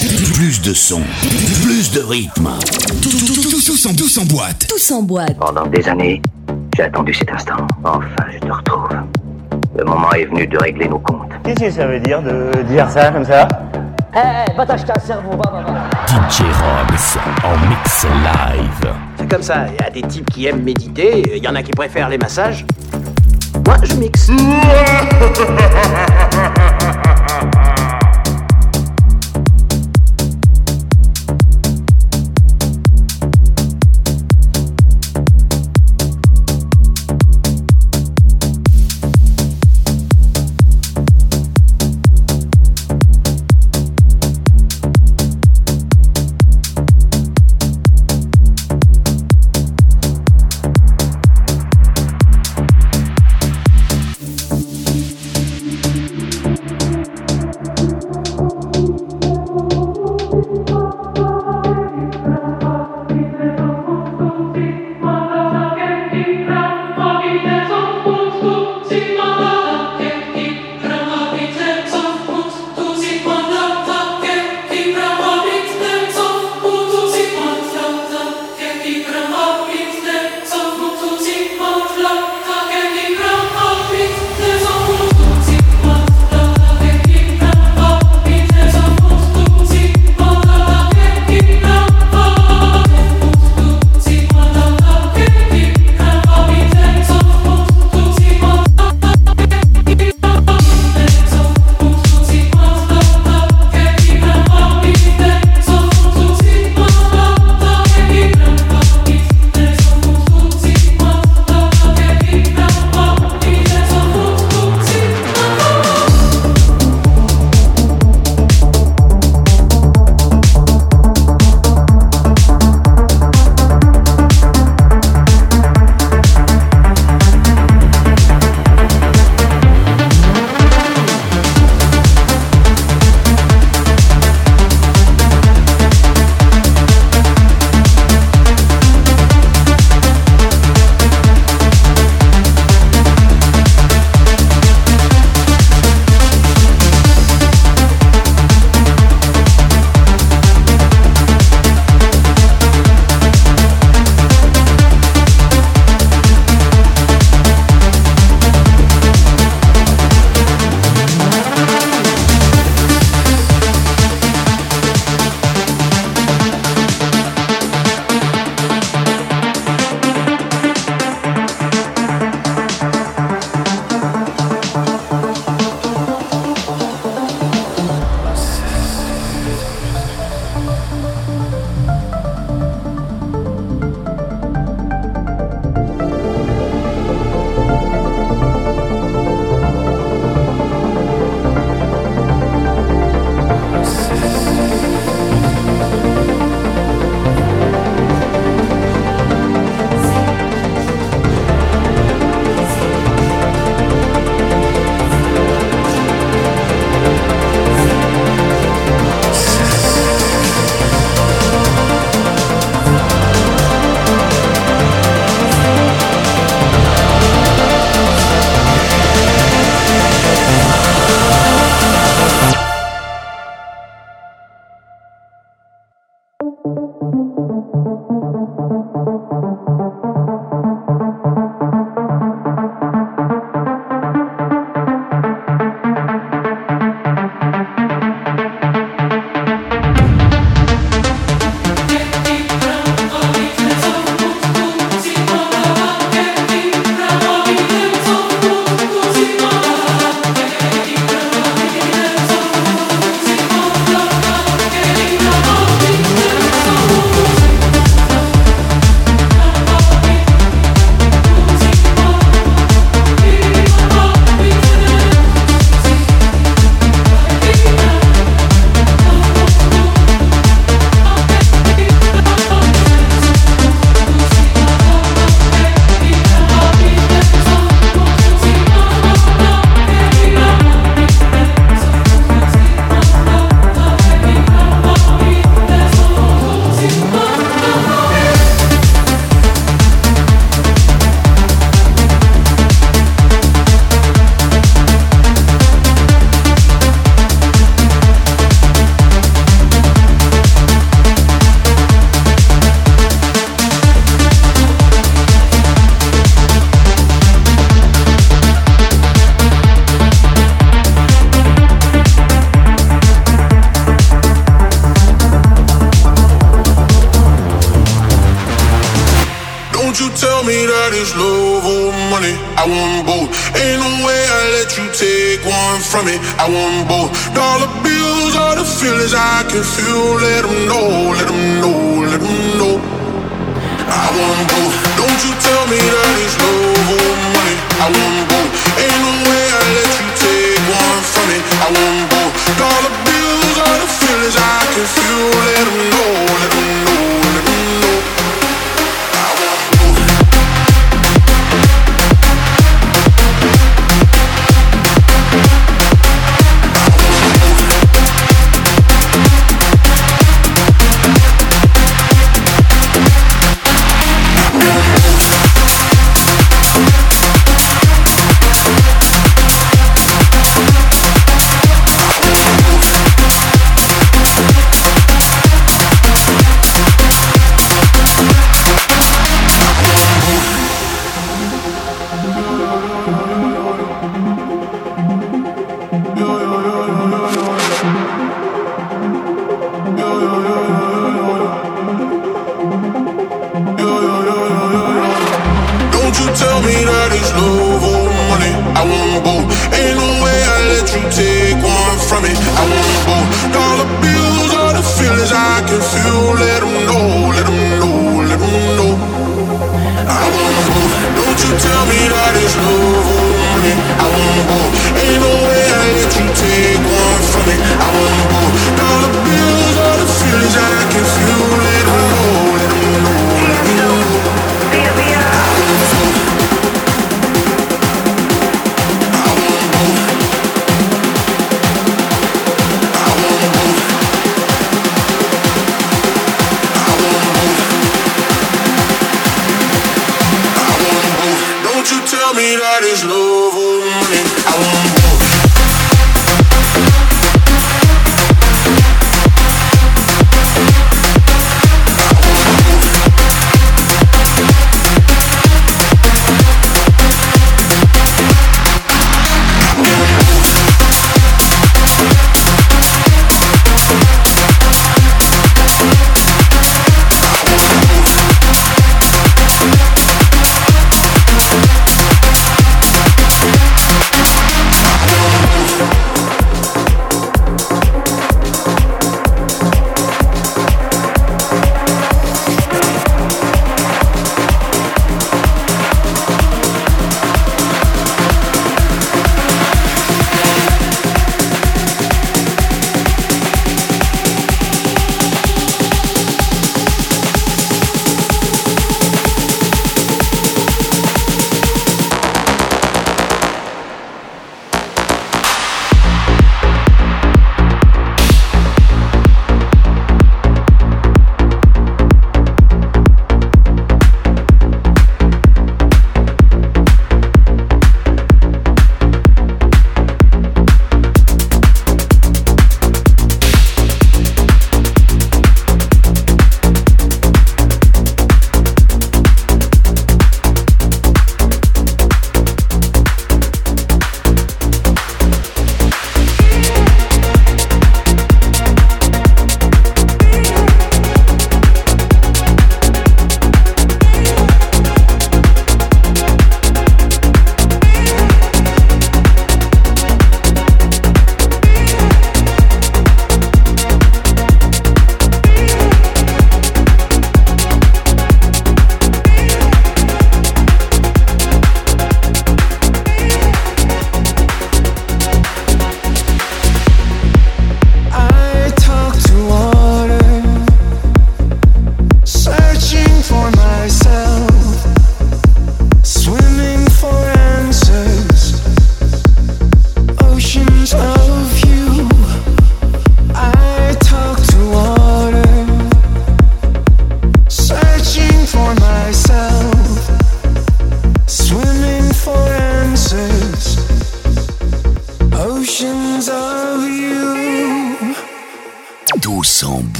Plus de son, plus de rythme. Tous en, tous en boîte. Tous en boîte. Pendant des années, j'ai attendu cet instant. Enfin, je te retrouve. Le moment est venu de régler nos comptes. Qu'est-ce que ça veut dire de dire ça comme ça? Eh, hey, va t'acheter un cerveau, va, va, va. DJ Robs en mix live. C'est comme ça, il y a des types qui aiment méditer, il y en a qui préfèrent les massages. Moi, je mixe.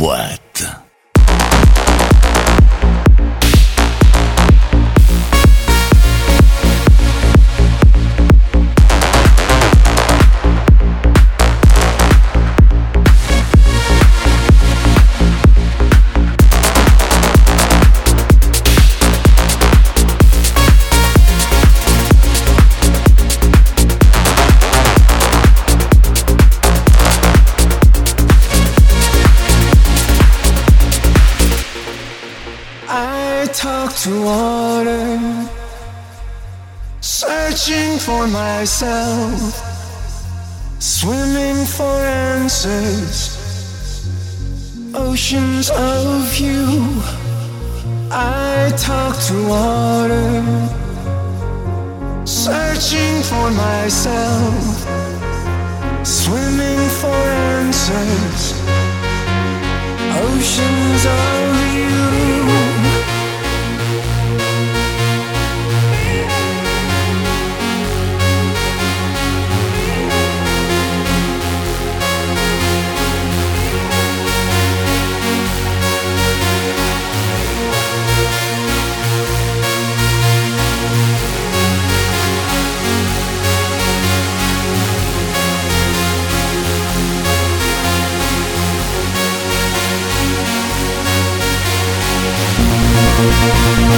boîte. Música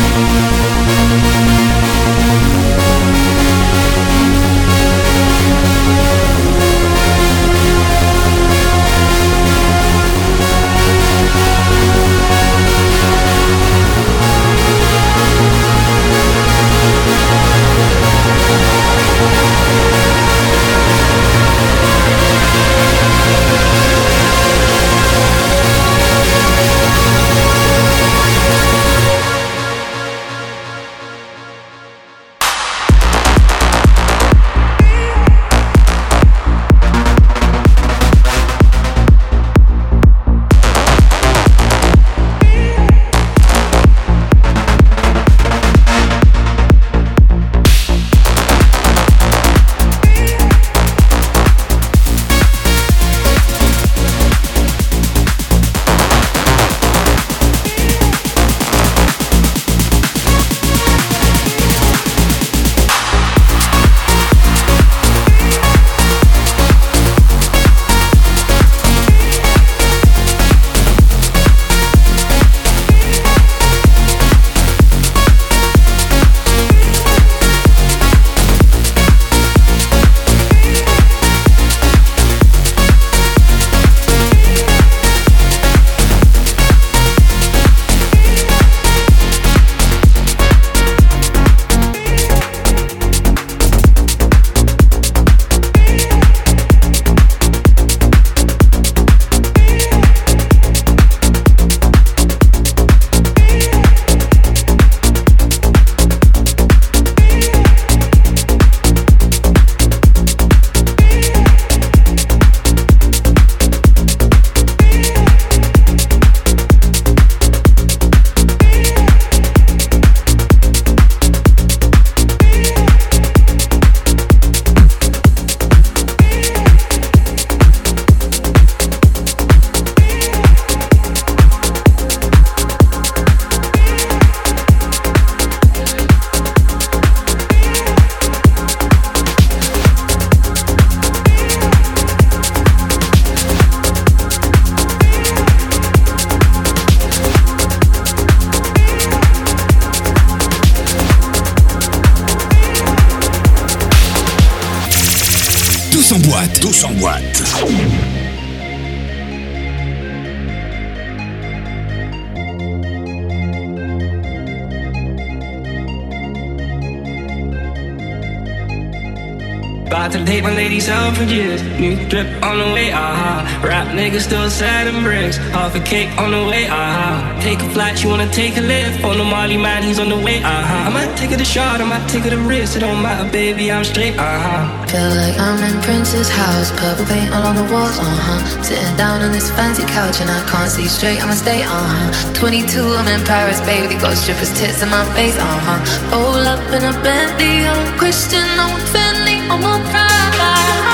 cake on the way, uh-huh. Take a flight, you wanna take a lift. On the Molly man, he's on the way, uh-huh. I might take it a shot, I might take it a risk. It don't matter, baby, I'm straight, uh-huh. Feel like I'm in Prince's house, purple paint all on the walls, uh-huh. Sitting down on this fancy couch and I can't see straight, I'ma stay, uh-huh. 22, I'm in Paris, baby, got strippers' tits in my face, uh-huh. Roll up in a Bentley, I'm a Christian, I'm a Bentley, I'm a pride.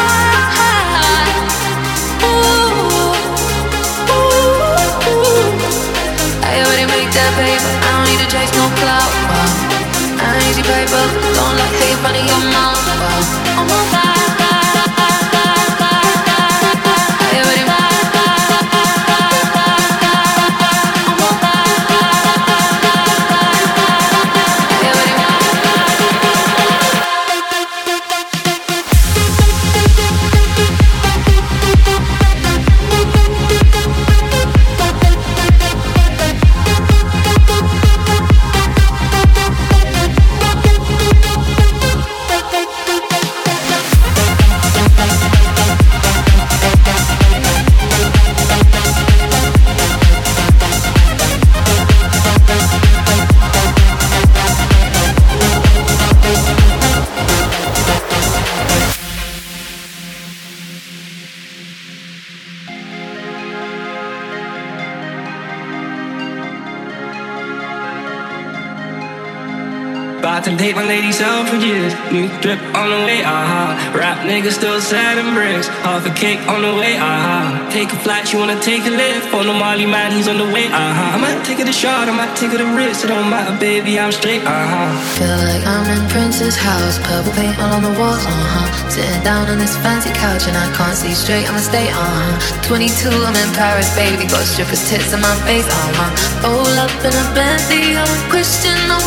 That paper. I don't need to chase no clout. Wow. I ain't easy paper. Don't let hate in your mouth. Wow. I'm on fire. New drip on the way, aha. Uh-huh. Rap niggas still selling bricks. Half a cake on the way, aha. Uh-huh. Take a flight, she wanna take a lift. On the Molly man, he's on the way, aha. Uh-huh. I might take it a shot, I might take it a risk. It don't matter, baby, I'm straight, aha. Feel like I'm in Prince's house. Purple paint all on the walls, uh huh. Sitting down on this fancy couch and I can't see straight, I'ma stay, uh huh. 22, I'm in Paris, baby. Got strippers' tits in my face, uh huh. Roll up in a Bentley, I'm Christian, I'm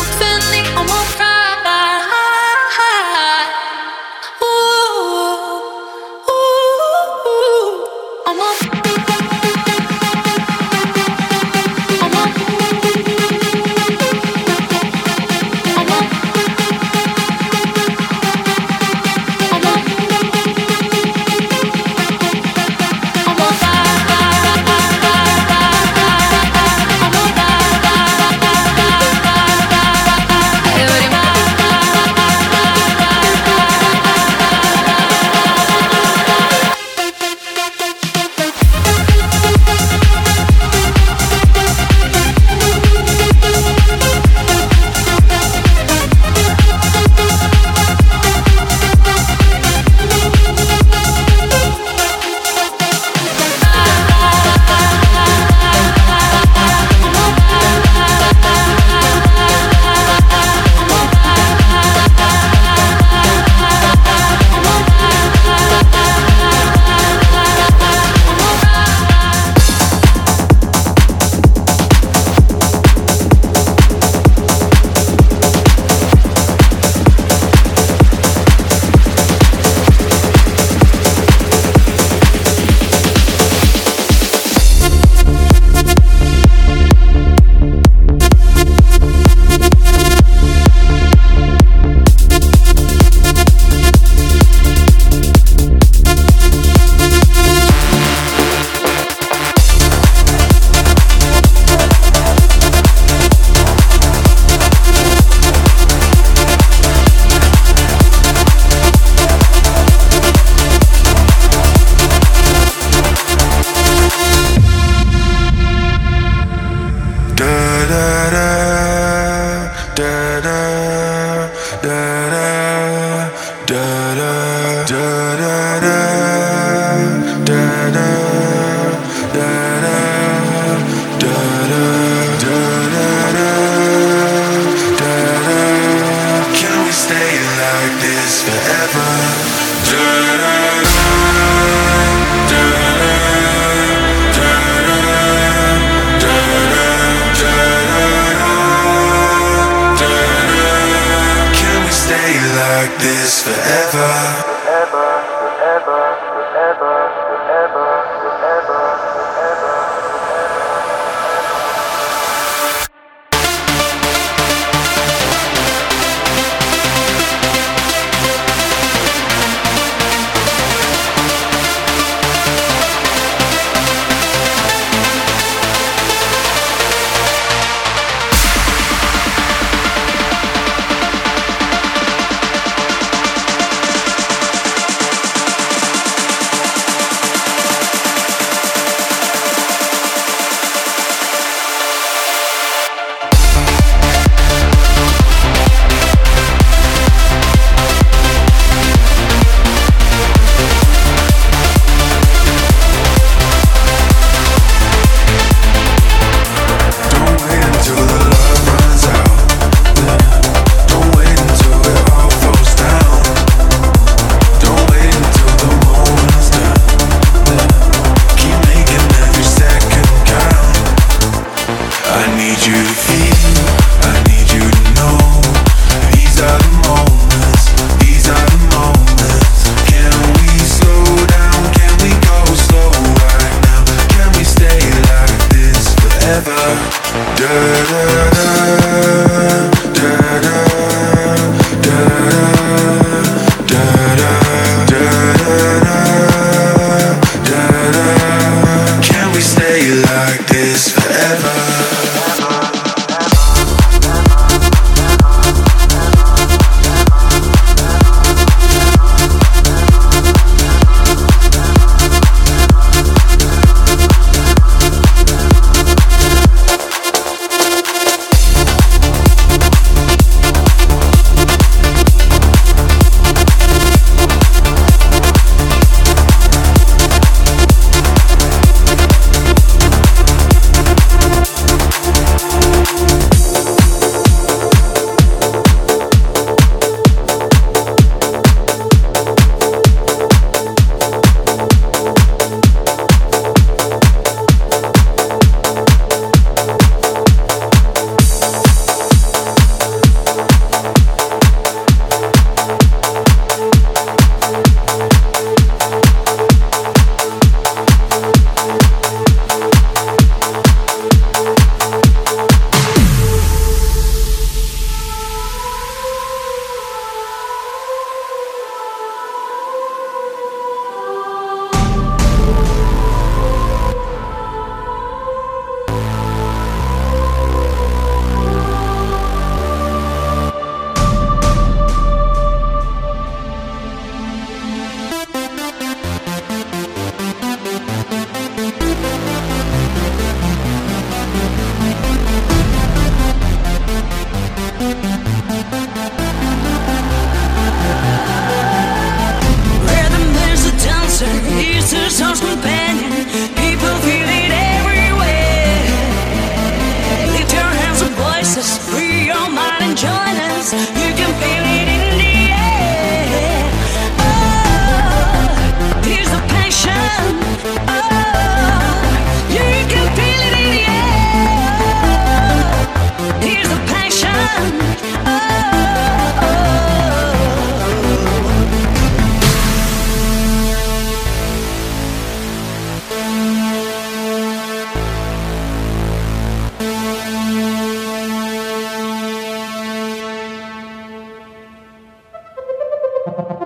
you.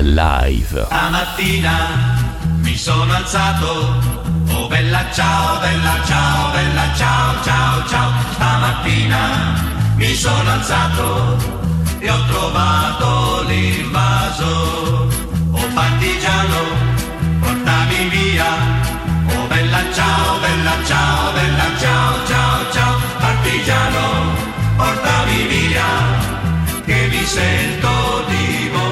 Live. Stamattina mi sono alzato, oh bella ciao, bella ciao, bella ciao, ciao, ciao. Stamattina mi sono alzato e ho trovato l'invaso, oh partigiano, portami via, oh bella ciao, bella ciao, bella ciao, ciao, ciao. Partigiano, portami via, che mi sento di morire.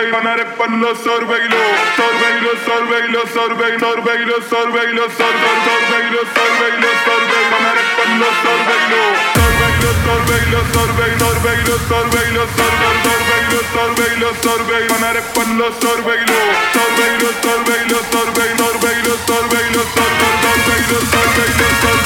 sorbeilo, narepallo, sorbeilo, sorbeilo, sorbeilo, sorbeilo, sorbeilo, sorbeilo, sorbeilo, sorbeilo, sorbeilo, sorbeilo, narepallo, sorbeilo, sorbeilo, sorbeilo, sorbeilo, sorbeilo, sorbeilo, sorbeilo, sorbeilo, sorbeilo, narepallo, sorbeilo, sorbeilo, sorbeilo, sorbeilo, sorbeilo, sorbeilo, sorbeilo, sorbeilo, sorbeilo, sorbeilo,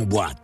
boîte.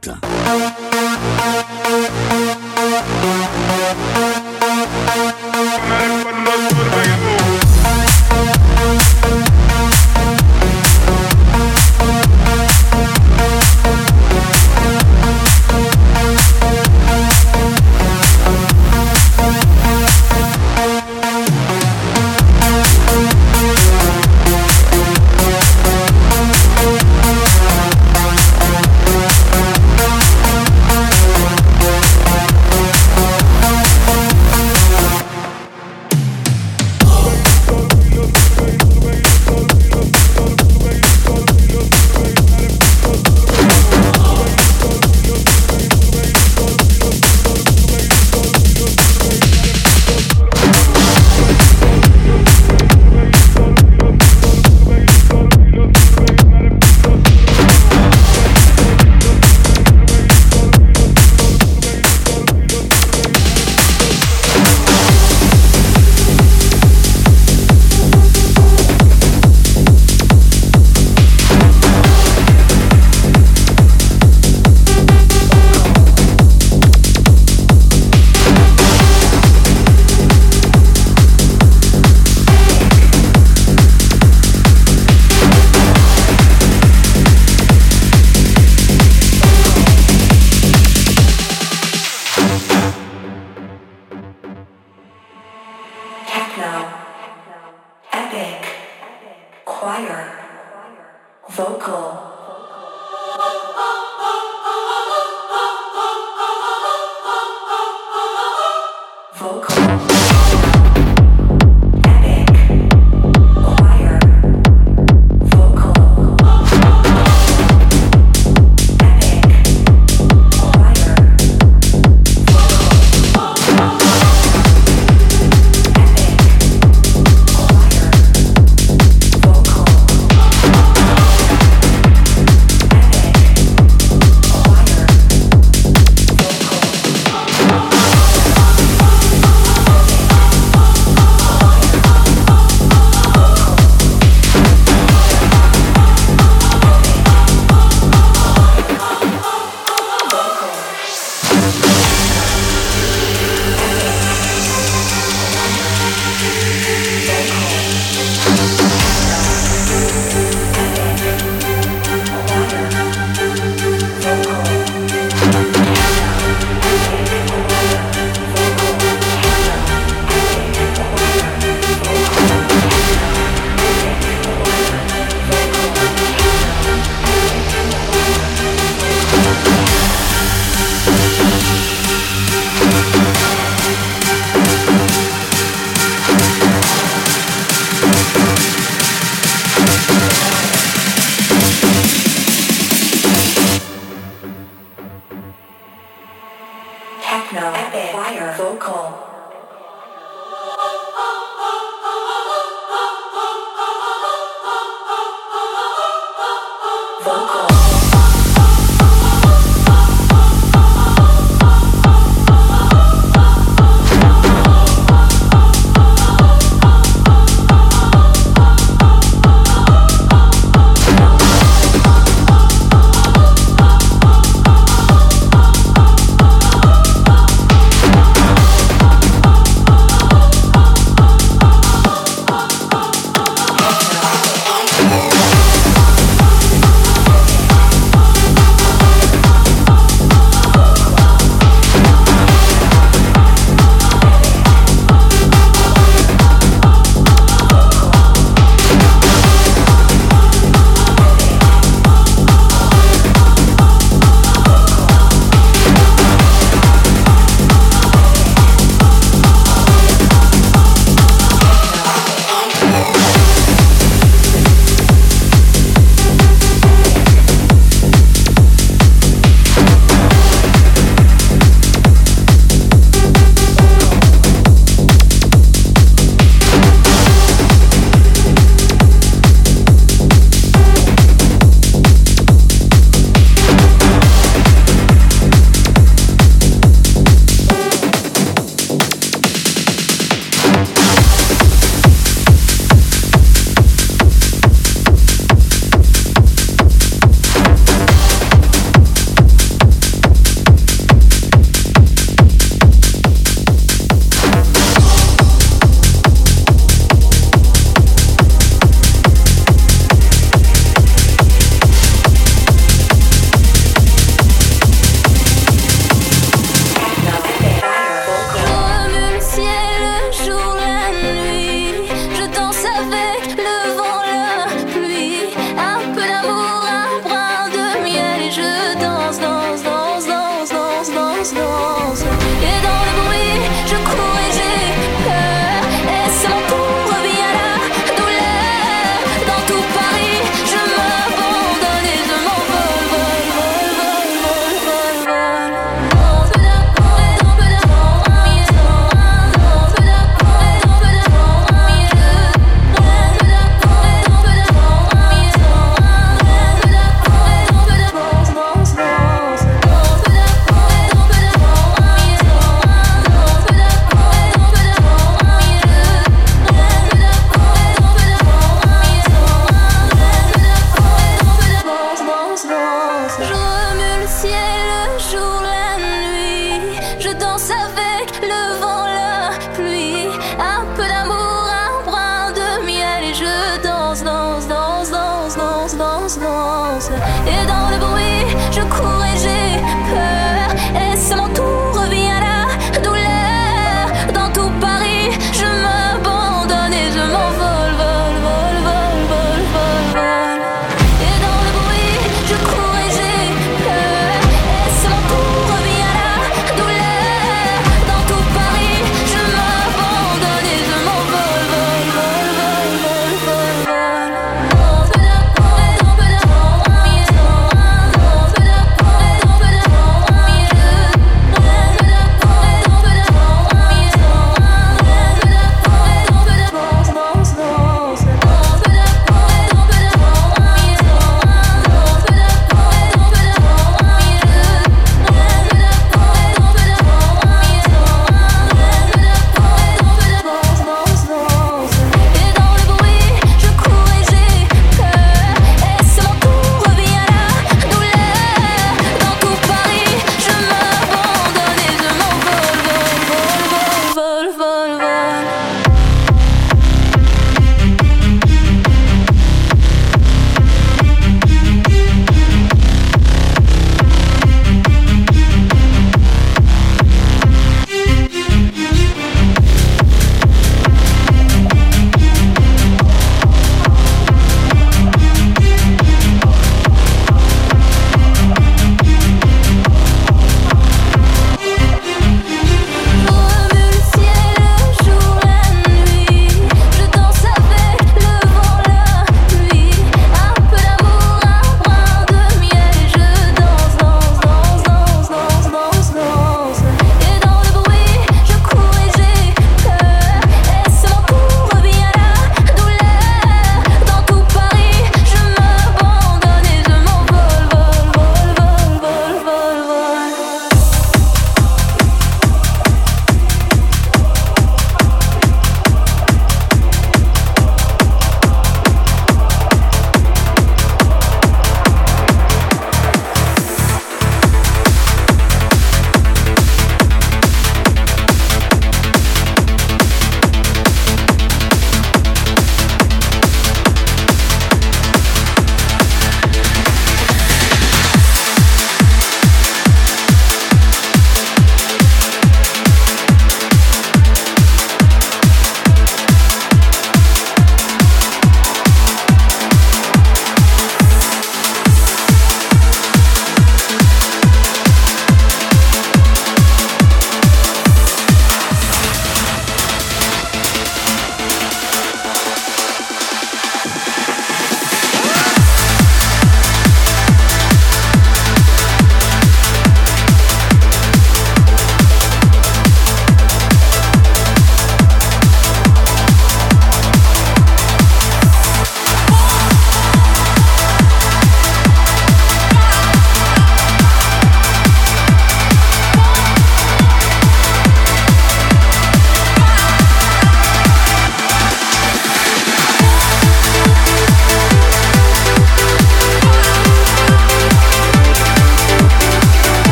call.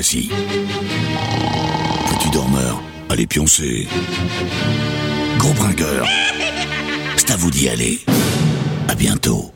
Fois-ci. Petit dormeur, allez pioncer. Gros brinqueur, c'est à vous d'y aller. À bientôt.